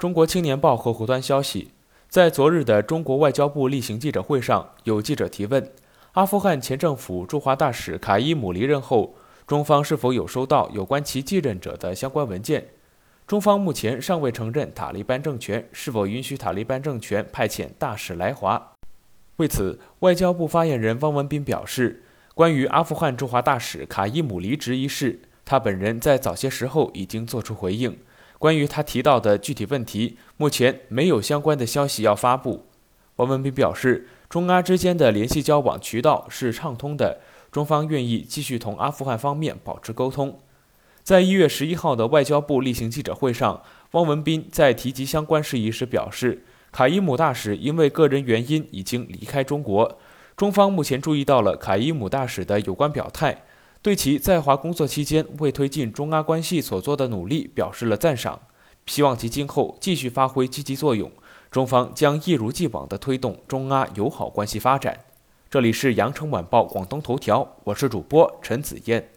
中国青年报客户端消息，在昨日的中国外交部例行记者会上，有记者提问：阿富汗前政府驻华大使卡伊姆离任后，中方是否有收到有关其继任者的相关文件？中方目前尚未承认塔利班政权是否允许塔利班政权派遣大使来华。为此，外交部发言人汪文斌表示，关于阿富汗驻华大使卡伊姆离职一事，他本人在早些时候已经作出回应。关于他提到的具体问题，目前没有相关的消息要发布。王文斌表示，中阿之间的联系交往渠道是畅通的，中方愿意继续同阿富汗方面保持沟通。在一月十一号的外交部例行记者会上，汪文斌在提及相关事宜时表示，卡伊姆大使因为个人原因已经离开中国，中方目前注意到了卡伊姆大使的有关表态。对其在华工作期间为推进中阿关系所做的努力表示了赞赏，希望其今后继续发挥积极作用。中方将一如既往地推动中阿友好关系发展。这里是羊城晚报广东头条，我是主播陈子燕。